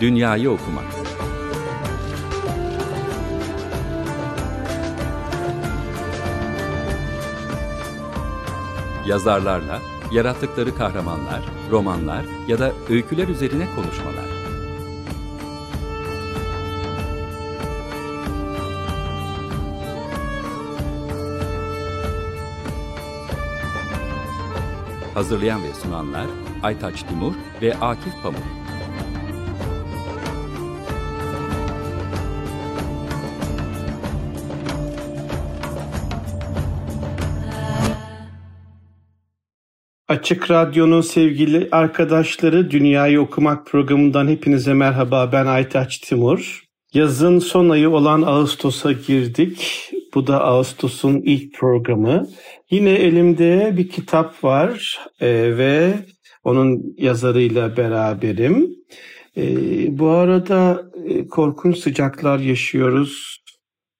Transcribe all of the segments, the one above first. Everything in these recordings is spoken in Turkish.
Dünyayı okumak. Yazarlarla, yarattıkları kahramanlar, romanlar ya da öyküler üzerine konuşmalar. Hazırlayan ve sunanlar Aytaç Timur ve Akif Pamuk. Açık Radyo'nun sevgili arkadaşları Dünyayı Okumak programından hepinize merhaba. Ben Aytaç Timur. Yazın son ayı olan Ağustos'a girdik. Bu da Ağustos'un ilk programı. Yine elimde bir kitap var e, ve onun yazarıyla beraberim. E, bu arada e, korkunç sıcaklar yaşıyoruz.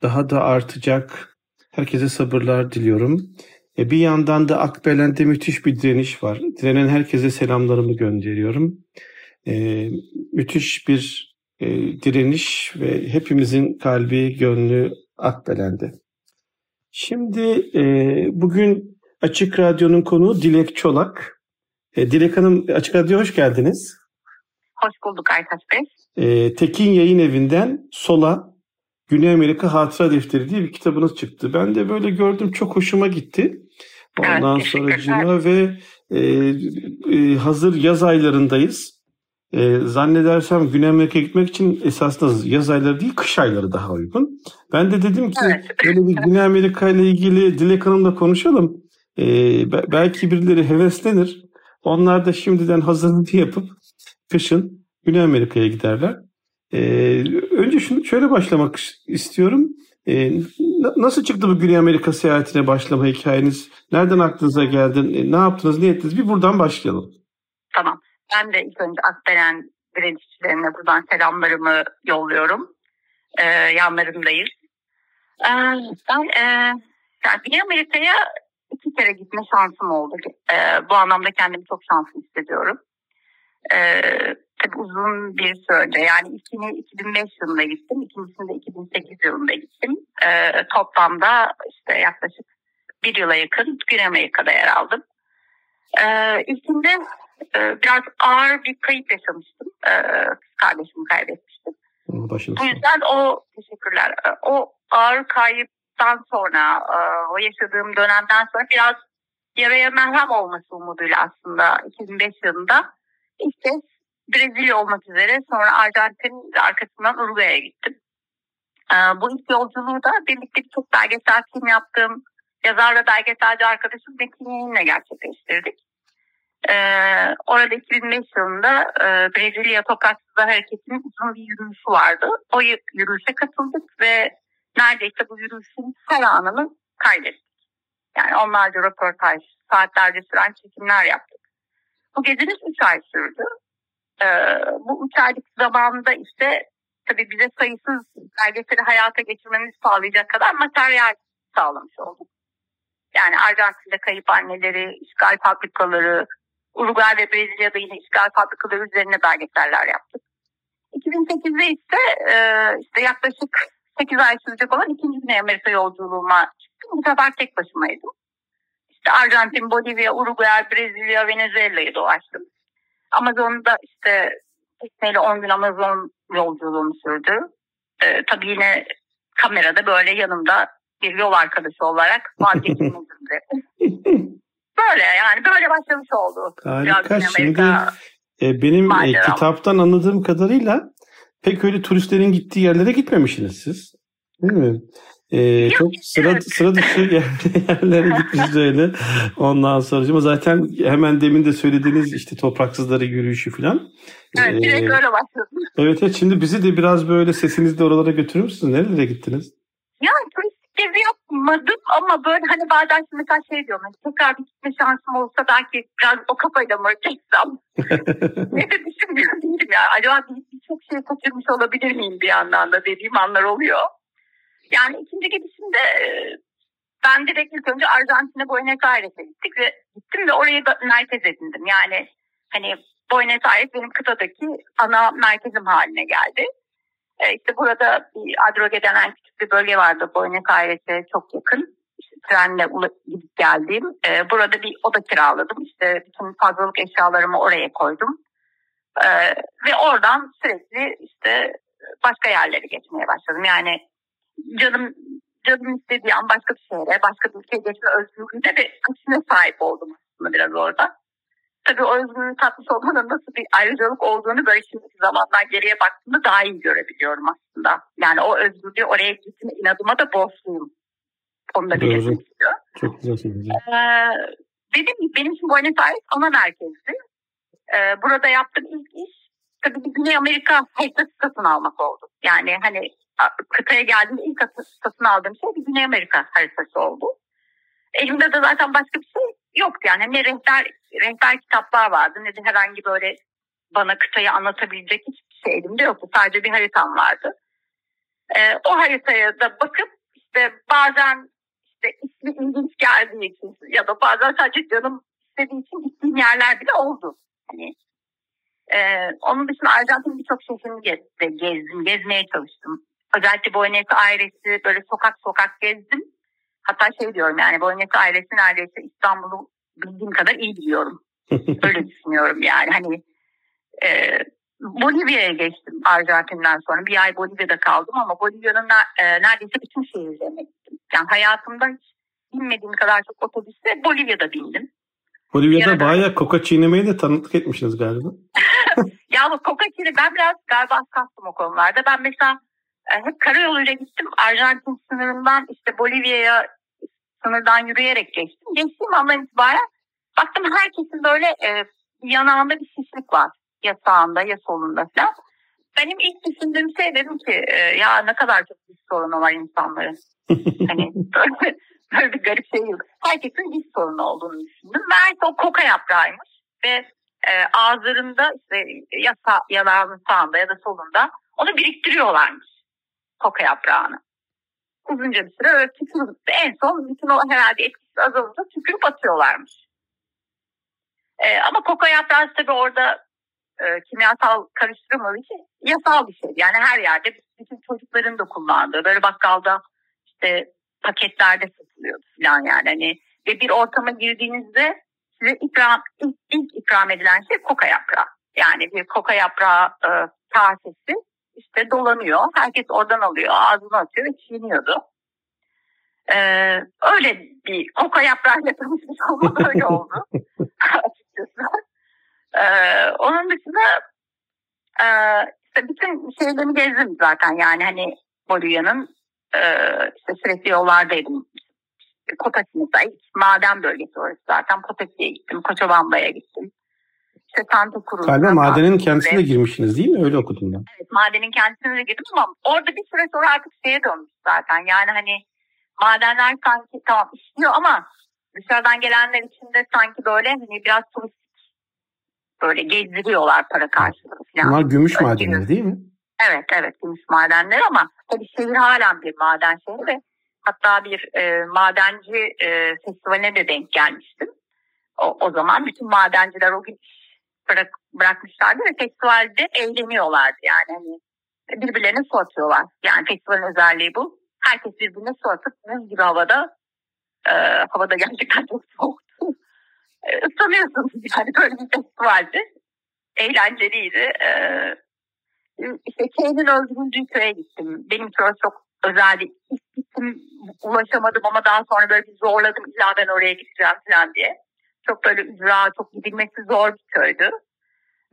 Daha da artacak. Herkese sabırlar diliyorum. E, bir yandan da Akbelen'de müthiş bir direniş var. Direnen herkese selamlarımı gönderiyorum. E, müthiş bir e, direniş ve hepimizin kalbi, gönlü Akbelen'de. Şimdi e, bugün Açık Radyo'nun konuğu Dilek Çolak. E, Dilek Hanım Açık Radyo hoş geldiniz. Hoş bulduk Aytaç Bey. E, Tekin Yayın Evi'nden Sola Güney Amerika Hatıra Defteri diye bir kitabınız çıktı. Ben de böyle gördüm çok hoşuma gitti. Ondan evet, sonra Cina ve e, e, hazır yaz aylarındayız. E, zannedersem Güney Amerika'ya gitmek için esasında yaz ayları değil kış ayları daha uygun. Ben de dedim ki Evet. böyle bir Güney Amerika ile ilgili Dilek Hanım'la konuşalım. E, be- belki birileri heveslenir. Onlar da şimdiden hazırlığı yapıp kışın Güney Amerika'ya giderler. E, önce şunu şöyle başlamak istiyorum. E, na- nasıl çıktı bu Güney Amerika seyahatine başlama hikayeniz? Nereden aklınıza geldi? E, ne yaptınız, ne ettiniz? Bir buradan başlayalım. Tamam. Ben de ilk önce Akbelen direnişçilerine buradan selamlarımı yolluyorum. Ee, yanlarındayız. Ee, ben e, yani Güney Amerika'ya iki kere gitme şansım oldu. Ee, bu anlamda kendimi çok şanslı hissediyorum. Ee, tabii uzun bir süre önce yani ilkini 2005 yılında gittim. ikincisini de 2008 yılında gittim. Ee, toplamda işte yaklaşık bir yıla yakın Güney Amerika'da yer aldım. Ee, ilkinde e, biraz ağır bir kayıp yaşamıştım. Kız kardeşimi kaybetmiştim. Başınız Bu yüzden o teşekkürler. O ağır kayıptan sonra, e, o yaşadığım dönemden sonra biraz yaraya merhem olması umuduyla aslında 2005 yılında ilk kez Brezilya olmak üzere sonra Arjantin arkasından Uruguay'a gittim. Ee, Bu ilk yolculuğu da birlikte birçok belgesel film yaptığım yazar ve belgeselci arkadaşım Metin Yeğen'le gerçekleştirdik. Ee, orada 2005 yılında e, Brezilya Topraksızlar Hareketi'nin uzun bir yürüyüşü vardı. O yürüyüşe katıldık ve neredeyse bu yürüyüşün her anını kaydettik. Yani onlarca röportaj, saatlerce süren çekimler yaptık. Bu gezimiz 3 ay sürdü. Ee, bu 3 aylık zamanında işte tabii bize sayısız belgeseli hayata geçirmemizi sağlayacak kadar materyal sağlamış olduk. Yani Arjantin'de kayıp anneleri, işgal fabrikaları, Uruguay ve Brezilya'da yine işgal fabrikaları üzerine belgeseller yaptık. 2008'de ise e, işte yaklaşık 8 ay sürecek olan ikinci Güney Amerika yolculuğuma çıktım. Bu sefer tek başımaydım. İşte Arjantin, Bolivya, Uruguay, Brezilya, Venezuela'yı dolaştım. Amazon'da işte tekneyle 10 gün Amazon yolculuğum sürdü. E, tabii yine kamerada böyle yanımda bir yol arkadaşı olarak vazgeçilmezimdi. Böyle yani böyle başlamış oldu. Harika. Şimdi e, benim e, kitaptan anladığım kadarıyla pek öyle turistlerin gittiği yerlere gitmemişsiniz siz. Değil mi? E, çok sıra, evet. sıra dışı yer- yerlere gitmişiz öyle. Ondan sonra zaten hemen demin de söylediğiniz işte topraksızları yürüyüşü falan. Evet, direkt E, öyle başladım. evet, evet şimdi bizi de biraz böyle sesinizle oralara götürür müsünüz? Nerelere gittiniz? Yani turistik gezi yapmadım ama böyle hani bazen şimdi mesela şey diyorum. Hani tekrar bir gitme şansım olsa belki biraz o kafayla mı gitsem? ne de düşünmüyor değilim ya. Acaba bir- birçok şey kaçırmış olabilir miyim bir yandan da dediğim anlar oluyor. Yani ikinci gidişimde e, ben direkt ilk önce Arjantin'e Buenos Aires'e gittik ve gittim ve orayı merkez edindim. Yani hani Buenos Aires benim kıtadaki ana merkezim haline geldi. E, işte burada bir Adroge denen küçük bir bölge vardı Buenos Aires'e çok yakın. İşte trenle gidip geldiğim. E, burada bir oda kiraladım. İşte bütün fazlalık eşyalarımı oraya koydum. E, ve oradan sürekli işte başka yerlere geçmeye başladım. Yani canım canım istediği an başka bir şehre, başka bir ülkeye geçme özgürlüğüne ve kısmına sahip oldum aslında biraz orada. Tabii o özgürlüğü tatmış olmanın nasıl bir ayrıcalık olduğunu böyle şimdiki zamandan geriye baktığımda daha iyi görebiliyorum aslında. Yani o özgürlüğü oraya gitme inadıma da borçluyum. Onu da belirtmek istiyorum. Çok güzel söyledin. Ee, dediğim gibi benim için Buenos Aires ana merkezdi. Ee, burada yaptığım ilk iş tabii bir Güney Amerika haritası satın almak oldu. Yani hani kıtaya geldiğimde ilk satın aldığım şey bir Güney Amerika haritası oldu. Elimde de zaten başka bir şey yoktu yani. Ne rehber, rehber kitaplar vardı ne de herhangi böyle bana kıtayı anlatabilecek hiçbir şey elimde yoktu. Sadece bir haritam vardı. Ee, o haritaya da bakıp işte bazen işte ismi ilginç geldiği için ya da bazen sadece canım istediği için gittiğim yerler bile oldu. Hani ee, onun dışında Arjantin birçok şehrini gezdim, gezdim, gezmeye çalıştım. Özellikle Buenos Aires'i böyle sokak sokak gezdim. Hatta şey diyorum yani Buenos Aires'i neredeyse İstanbul'u bildiğim kadar iyi biliyorum. Öyle düşünüyorum yani. Hani e, Bolivya'ya geçtim Arjantin'den sonra. Bir ay Bolivya'da kaldım ama Bolivya'nın e, neredeyse bütün şehirlerine gittim. Yani hayatımda hiç binmediğim kadar çok otobüste Bolivya'da bindim. Bolivya'da Yarada... bayağı koka çiğnemeyi de tanıklık etmişsiniz galiba. ya bu koka çiğne ben biraz galiba kastım o konularda. Ben mesela hep karayoluyla gittim. Arjantin sınırından işte Bolivya'ya sınırdan yürüyerek geçtim. Geçtiğim andan itibaren baktım herkesin böyle e, yanağında bir şişlik var. Ya sağında ya solunda falan. Benim ilk düşündüğüm şey dedim ki e, ya ne kadar çok bir sorunu var insanların. hani böyle, böyle bir garip şey yok. Herkesin diş sorunu olduğunu düşündüm. Meğerse o koka yaprağıymış ve e, ağızlarında işte ya sağ, yanağının sağında ya da solunda onu biriktiriyorlarmış koka yaprağını. Uzunca bir süre öyle tükürüp en son bütün o herhalde etkisi azalınca tükürüp atıyorlarmış. E, ama koka yaprağı tabii orada e, kimyasal karıştırılmadığı için yasal bir şey. Yani her yerde bütün çocukların da kullandığı böyle bakkalda işte paketlerde satılıyordu falan yani. Hani, ve bir ortama girdiğinizde size ikram, ilk, ilk ikram edilen şey koka yaprağı. Yani bir koka yaprağı e, kasesi işte dolanıyor. Herkes oradan alıyor, ağzına atıyor ve çiğniyordu. Ee, öyle bir koka yaprağıyla tanışmış olmak öyle oldu açıkçası. Ee, onun dışında e, işte bütün şeylerini gezdim zaten yani hani Bolivya'nın e, işte sürekli yollardaydım. Kotasin'de maden bölgesi orası zaten. Potasi'ye gittim, Koçobamba'ya gittim işte Santa Cruz'da. Galiba madenin kendisine girmişsiniz değil mi? Öyle okudum ben. Evet madenin kendisine de girdim ama orada bir süre sonra artık şeye dönmüş zaten. Yani hani madenler sanki tamam işliyor ama dışarıdan gelenler için de sanki böyle hani biraz turistik böyle gezdiriyorlar para karşılığı falan. Bunlar gümüş Öyle madenleri değil mi? Evet evet gümüş madenler ama tabii şehir halen bir maden şehri ve hatta bir e, madenci e, festivaline de denk gelmiştim. O, o zaman bütün madenciler o gün bırak, bırakmışlardı ve festivalde eğleniyorlardı yani. Hani birbirlerine su atıyorlar. Yani festivalin özelliği bu. Herkes birbirine su atıp buz gibi havada e, havada gerçekten çok soğuktu. E, ıslanıyorsunuz yani böyle bir festivaldi. Eğlenceliydi. E, işte Kane'in öldürüldüğü köye gittim. Benim köy çok özeldi. Gittim ulaşamadım ama daha sonra böyle bir zorladım. İlla ben oraya gideceğim falan diye. Çok böyle ücra, çok gidilmesi zor bir köydü.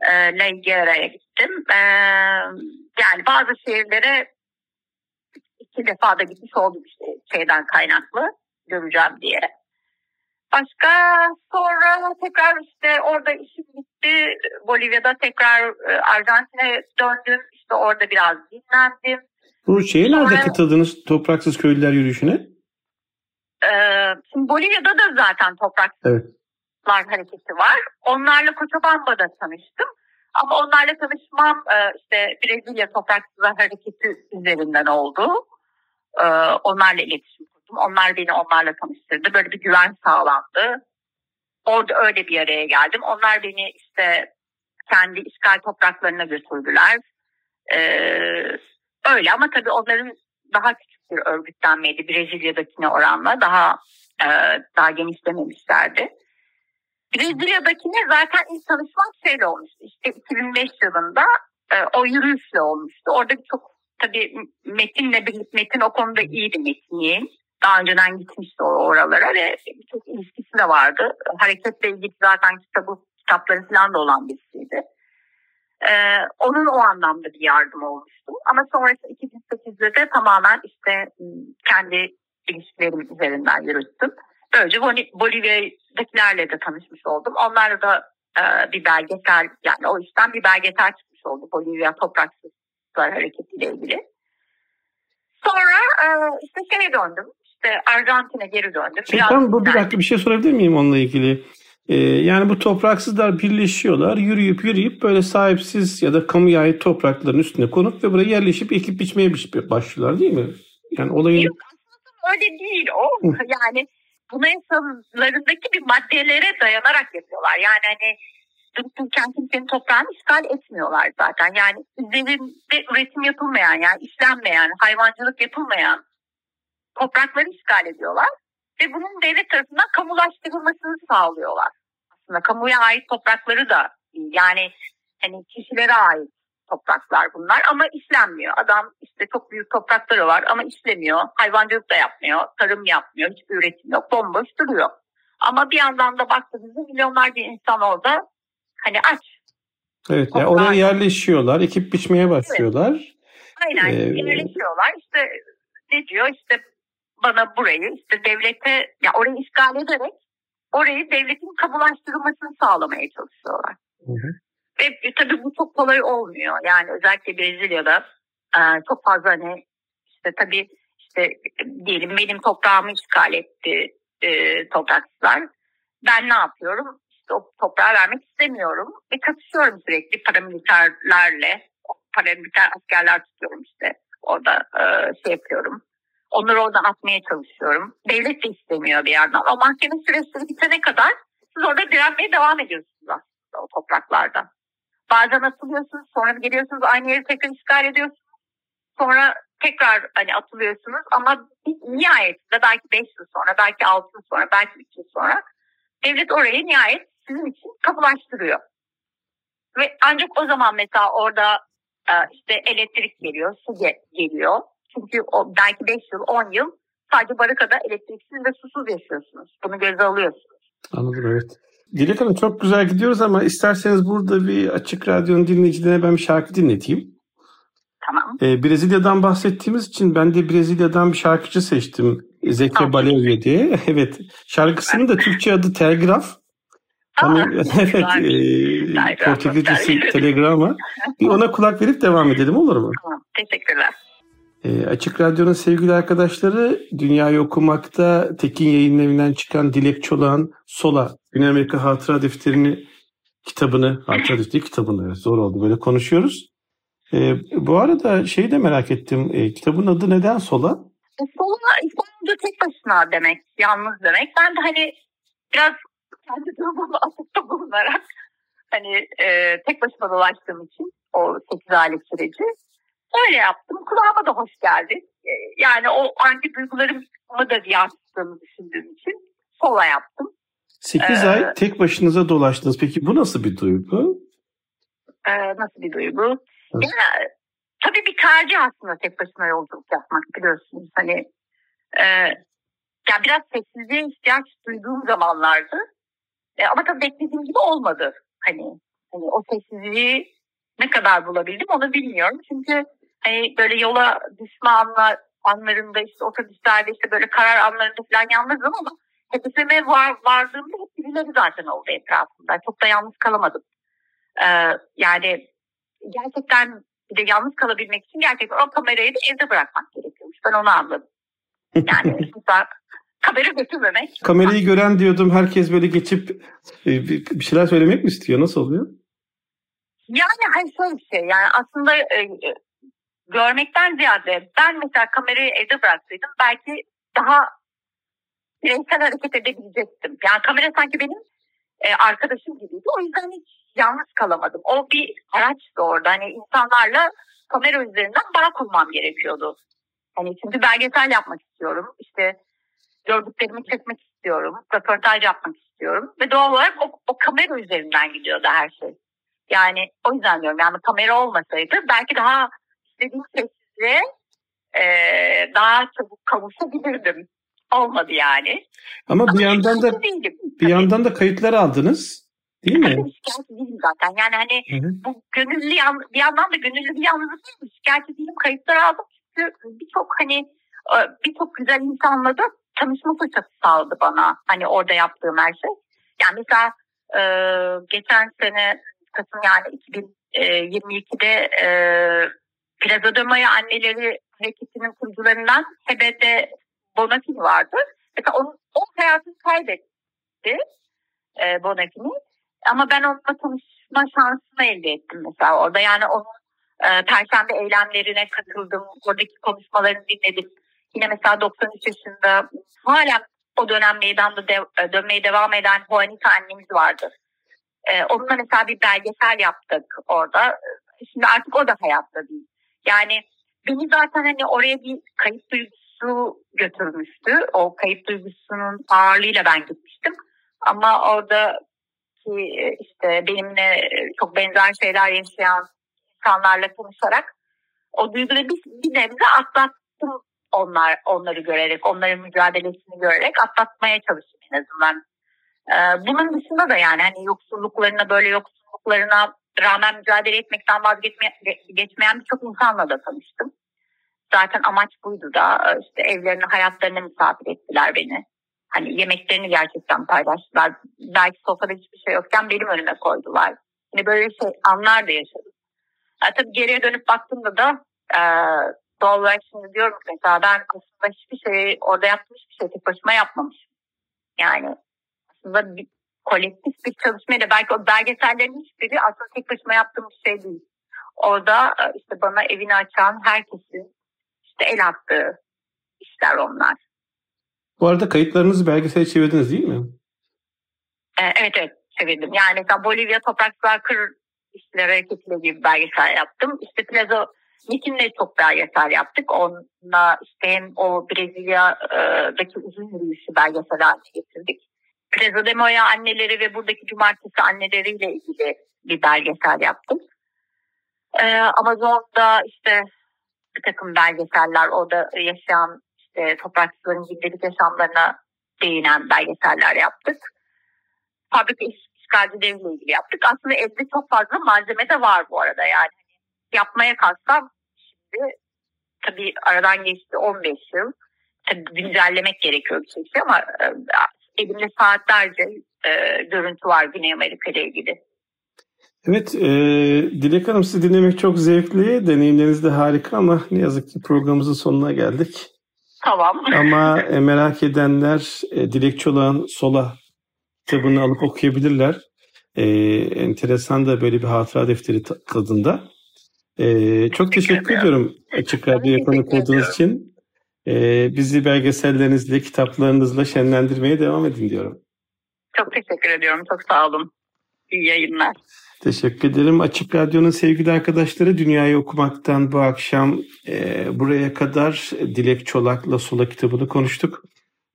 E, La Higuera'ya gittim. E, yani bazı şehirlere iki defa da gitmiş oldum işte şeyden kaynaklı göreceğim diye. Başka sonra tekrar işte orada işim bitti. Bolivya'da tekrar e, Arjantin'e döndüm. İşte orada biraz dinlendim. Bu şeye nerede katıldınız topraksız köylüler yürüyüşüne? E, şimdi Bolivya'da da zaten topraksız evet. Kutuplar Hareketi var. Onlarla Cochabamba'da tanıştım. Ama onlarla tanışmam e, işte Brezilya Toprakçılar Hareketi üzerinden oldu. E, onlarla iletişim kurdum. Onlar beni onlarla tanıştırdı. Böyle bir güven sağlandı. Orada öyle bir araya geldim. Onlar beni işte kendi işgal topraklarına götürdüler. E, öyle ama tabii onların daha küçük bir örgütlenmeydi Brezilya'dakine oranla daha daha genişlememişlerdi. Brezilya'dakine zaten ilk tanışmak şeyle olmuştu. İşte 2005 yılında e, o yürüyüşle olmuştu. Orada çok tabii Metin'le birlikte Metin o konuda iyiydi Metin'in. Daha önceden gitmişti oralara ve çok ilişkisi de vardı. Hareketle ilgili zaten kitabı, kitapları falan da olan birisiydi. Ee, onun o anlamda bir yardım olmuştu. Ama sonrası 2008'de de tamamen işte kendi ilişkilerim üzerinden yürüttüm. Böylece Bolivya'dakilerle de tanışmış oldum. Onlarla da e, bir belgesel yani o işten bir belgesel çıkmış oldu Bolivya Topraksızlar Hareketi ile ilgili. Sonra e, işte şeye döndüm. İşte Arjantin'e geri döndüm. Biraz bu bir dakika bir şey sorabilir miyim onunla ilgili? Ee, yani bu topraksızlar birleşiyorlar. Yürüyüp yürüyüp böyle sahipsiz ya da kamuya ait toprakların üstüne konup ve buraya yerleşip ekip biçmeye başlıyorlar değil mi? Yani olayın... Yok aslında öyle değil o. yani anayasalarındaki bir maddelere dayanarak yapıyorlar. Yani hani dururken kimsenin toprağını işgal etmiyorlar zaten. Yani üzerinde üretim yapılmayan yani işlenmeyen, hayvancılık yapılmayan toprakları işgal ediyorlar. Ve bunun devlet tarafından kamulaştırılmasını sağlıyorlar. Aslında kamuya ait toprakları da yani hani kişilere ait topraklar bunlar ama işlenmiyor. Adam işte çok büyük toprakları var ama işlemiyor. Hayvancılık da yapmıyor, tarım yapmıyor, hiçbir üretim yok. Bomboş duruyor. Ama bir yandan da baktığınızda milyonlarca insan orada hani aç. Evet yani oraya yerleşiyorlar, ekip biçmeye başlıyorlar. Evet. Aynen ee, yerleşiyorlar. İşte ne diyor işte bana burayı işte devlete ya orayı işgal ederek orayı devletin kabulaştırılmasını sağlamaya çalışıyorlar. Hı hı. Ve tabii bu çok kolay olmuyor. Yani özellikle Brezilya'da e, çok fazla hani işte tabii işte diyelim benim toprağımı işgal etti e, toprakçılar. Ben ne yapıyorum? İşte o toprağı vermek istemiyorum ve katışıyorum sürekli paramiliterlerle. Paramiliter askerler tutuyorum işte. Orada e, şey yapıyorum. Onları oradan atmaya çalışıyorum. Devlet de istemiyor bir yandan. O mahkeme süreçleri bitene kadar siz orada direnmeye devam ediyorsunuz aslında o topraklarda. Bazen atılıyorsunuz sonra geliyorsunuz aynı yeri tekrar işgal ediyorsunuz. Sonra tekrar hani atılıyorsunuz ama nihayetinde belki 5 yıl sonra, belki 6 yıl sonra, belki 3 yıl sonra devlet orayı nihayet sizin için kabulaştırıyor. Ve ancak o zaman mesela orada e, işte elektrik geliyor, su geliyor. Çünkü o belki 5 yıl, 10 yıl sadece barikada elektriksiz ve susuz yaşıyorsunuz. Bunu göze alıyorsunuz. Anladım evet. Dilek Hanım çok güzel gidiyoruz ama isterseniz burada bir Açık Radyo'nun dinleyicilerine ben bir şarkı dinleteyim. Tamam. Ee, Brezilya'dan bahsettiğimiz için ben de Brezilya'dan bir şarkıcı seçtim. Zeki tamam. Balevye diye. evet. Şarkısının da Türkçe adı Telgraf. Hani, evet. E, Portekizcesi Telegrama. Bir ona kulak verip devam edelim olur mu? Tamam. Teşekkürler. E, Açık Radyo'nun sevgili arkadaşları Dünyayı Okumak'ta Tekin Yayın Evi'nden çıkan Dilek Çolak'ın Sola Güney Amerika Hatıra Defterini kitabını, Hatıra Defteri kitabını zor oldu böyle konuşuyoruz. E, bu arada şeyi de merak ettim. E, kitabın adı neden Sola? E, sola İspanyolca tek başına demek, yalnız demek. Ben de hani biraz kendi durumumu atıkta bulunarak hani e, tek başıma dolaştığım için o 8 aylık süreci Öyle yaptım. Kulağıma da hoş geldi. Ee, yani o hangi duygularımı da yansıttığını düşündüğüm için sola yaptım. 8 ee, ay tek başınıza dolaştınız. Peki bu nasıl bir duygu? E, nasıl bir duygu? Yani, tabii bir tercih aslında tek başına yolculuk yapmak biliyorsunuz. Hani e, ya biraz sessizliğe ihtiyaç duyduğum zamanlardı. E, ama tabii beklediğim gibi olmadı. Hani, hani o sessizliği ne kadar bulabildim onu bilmiyorum. Çünkü hani böyle yola düşme anlar, anlarında işte otobüslerde işte böyle karar anlarında falan yalnızım ama hedefime var, vardığımda hep birileri zaten oldu etrafımda. Çok da yalnız kalamadım. Ee, yani gerçekten bir de yalnız kalabilmek için gerçekten o kamerayı da evde bırakmak gerekiyormuş. Ben onu anladım. Yani kamera götürmemek. Kamerayı gören diyordum herkes böyle geçip e, bir şeyler söylemek mi istiyor? Nasıl oluyor? Yani hani şöyle bir şey yani aslında e, e görmekten ziyade ben mesela kamerayı evde bıraksaydım belki daha bireysel hareket edebilecektim. Yani kamera sanki benim e, arkadaşım gibiydi. O yüzden hiç yalnız kalamadım. O bir araçtı orada. Hani insanlarla kamera üzerinden bağ kurmam gerekiyordu. Hani çünkü belgesel yapmak istiyorum. İşte gördüklerimi çekmek istiyorum. Röportaj yapmak istiyorum. Ve doğal olarak o, o kamera üzerinden gidiyordu her şey. Yani o yüzden diyorum yani kamera olmasaydı belki daha istediğim sessizliğe e, daha çabuk kavuşabilirdim. Olmadı yani. Ama bir yandan da değilim. bir yandan da kayıtlar aldınız. Değil mi? Tabii şikayetçi değilim zaten. Yani hani Hı hı. bu gönüllü bir yandan da gönüllü bir yalnızlık değil mi? Şikayetçi değilim. Kayıtlar aldım. Çünkü birçok hani e, birçok güzel insanla da tanışma fırsatı sağladı bana. Hani orada yaptığım her şey. Yani mesela e, geçen sene Kasım yani 2022'de e, Plaza de Mayo Anneleri Hareketi'nin kurucularından Hebede Bonafini vardı. Mesela onun, o hayatını kaybetti e, Bonafini. Ama ben onunla tanışma şansını elde ettim mesela orada. Yani onun e, perşembe eylemlerine katıldım. Oradaki konuşmalarını dinledim. Yine mesela 93 yaşında hala o dönem meydanda dev, e, dönmeye devam eden Juanita annemiz vardı. E, onunla mesela bir belgesel yaptık orada. Şimdi artık o da hayatta değil. Yani beni zaten hani oraya bir kayıp duygusu götürmüştü. O kayıp duygusunun ağırlığıyla ben gitmiştim. Ama orada ki işte benimle çok benzer şeyler yaşayan insanlarla konuşarak o duyguyu bir, bir nebze atlattım onlar onları görerek, onların mücadelesini görerek atlatmaya çalıştım en azından. Ee, bunun dışında da yani hani yoksulluklarına böyle yoksulluklarına rağmen mücadele etmekten vazgeçmeyen birçok insanla da tanıştım. Zaten amaç buydu da işte evlerine, hayatlarına misafir ettiler beni. Hani yemeklerini gerçekten paylaştılar. Belki sofrada hiçbir şey yokken benim önüme koydular. Hani böyle şey anlar da yaşadım. Ha, tabii geriye dönüp baktığımda da e, doğal olarak şimdi diyorum mesela ben aslında hiçbir şey orada yaptığım hiçbir şey tek başıma yapmamışım. Yani aslında bir kolektif bir çalışmayla belki o belgesellerin hiçbiri aslında tek başıma yaptığım bir şey değil. Orada e, işte bana evini açan herkesin işte el attığı işler onlar. Bu arada kayıtlarınızı belgesele çevirdiniz değil mi? Ee, evet evet çevirdim. Yani mesela Bolivya Topraklar Kır İşçiler Hareketi'yle bir belgesel yaptım. İşte Plaza Nick'inle çok belgesel yaptık. Onunla işte hem o Brezilya'daki uzun yürüyüşü belgesel haline getirdik. Plaza de Mayo anneleri ve buradaki cumartesi anneleriyle ilgili bir belgesel yaptım. Ee, Amazon'da işte bir takım belgeseller orada yaşayan işte toprakçıların gündelik yaşamlarına değinen belgeseller yaptık. Fabrika işgalcileriyle ilgili yaptık. Aslında evde çok fazla malzeme de var bu arada yani. Yapmaya kalksam şimdi tabii aradan geçti 15 yıl. Tabii güncellemek gerekiyor bir şey ama e, elimde saatlerce e, görüntü var Güney Amerika ile ilgili. Evet, e, Dilek Hanım sizi dinlemek çok zevkli, deneyimleriniz de harika ama ne yazık ki programımızın sonuna geldik. Tamam. Ama e, merak edenler e, Dilek Çolak'ın Sola kitabını alıp okuyabilirler. E, enteresan da böyle bir hatıra defteri tadında. E, çok teşekkür, Teşekkür ediyorum Açık Radyo'ya konuk olduğunuz için. E, bizi belgesellerinizle, kitaplarınızla şenlendirmeye devam edin diyorum. Çok teşekkür ediyorum. Çok sağ olun. İyi yayınlar. Teşekkür ederim. Açık Radyo'nun sevgili arkadaşları Dünyayı Okumak'tan bu akşam e, buraya kadar Dilek Çolak'la Sola kitabını konuştuk.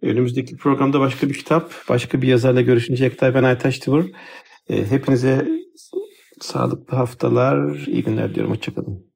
Önümüzdeki programda başka bir kitap, başka bir yazarla görüşünceye kadar ben Aytaş Tıvır. E, hepinize sağlıklı haftalar, iyi günler diyorum. Hoşçakalın.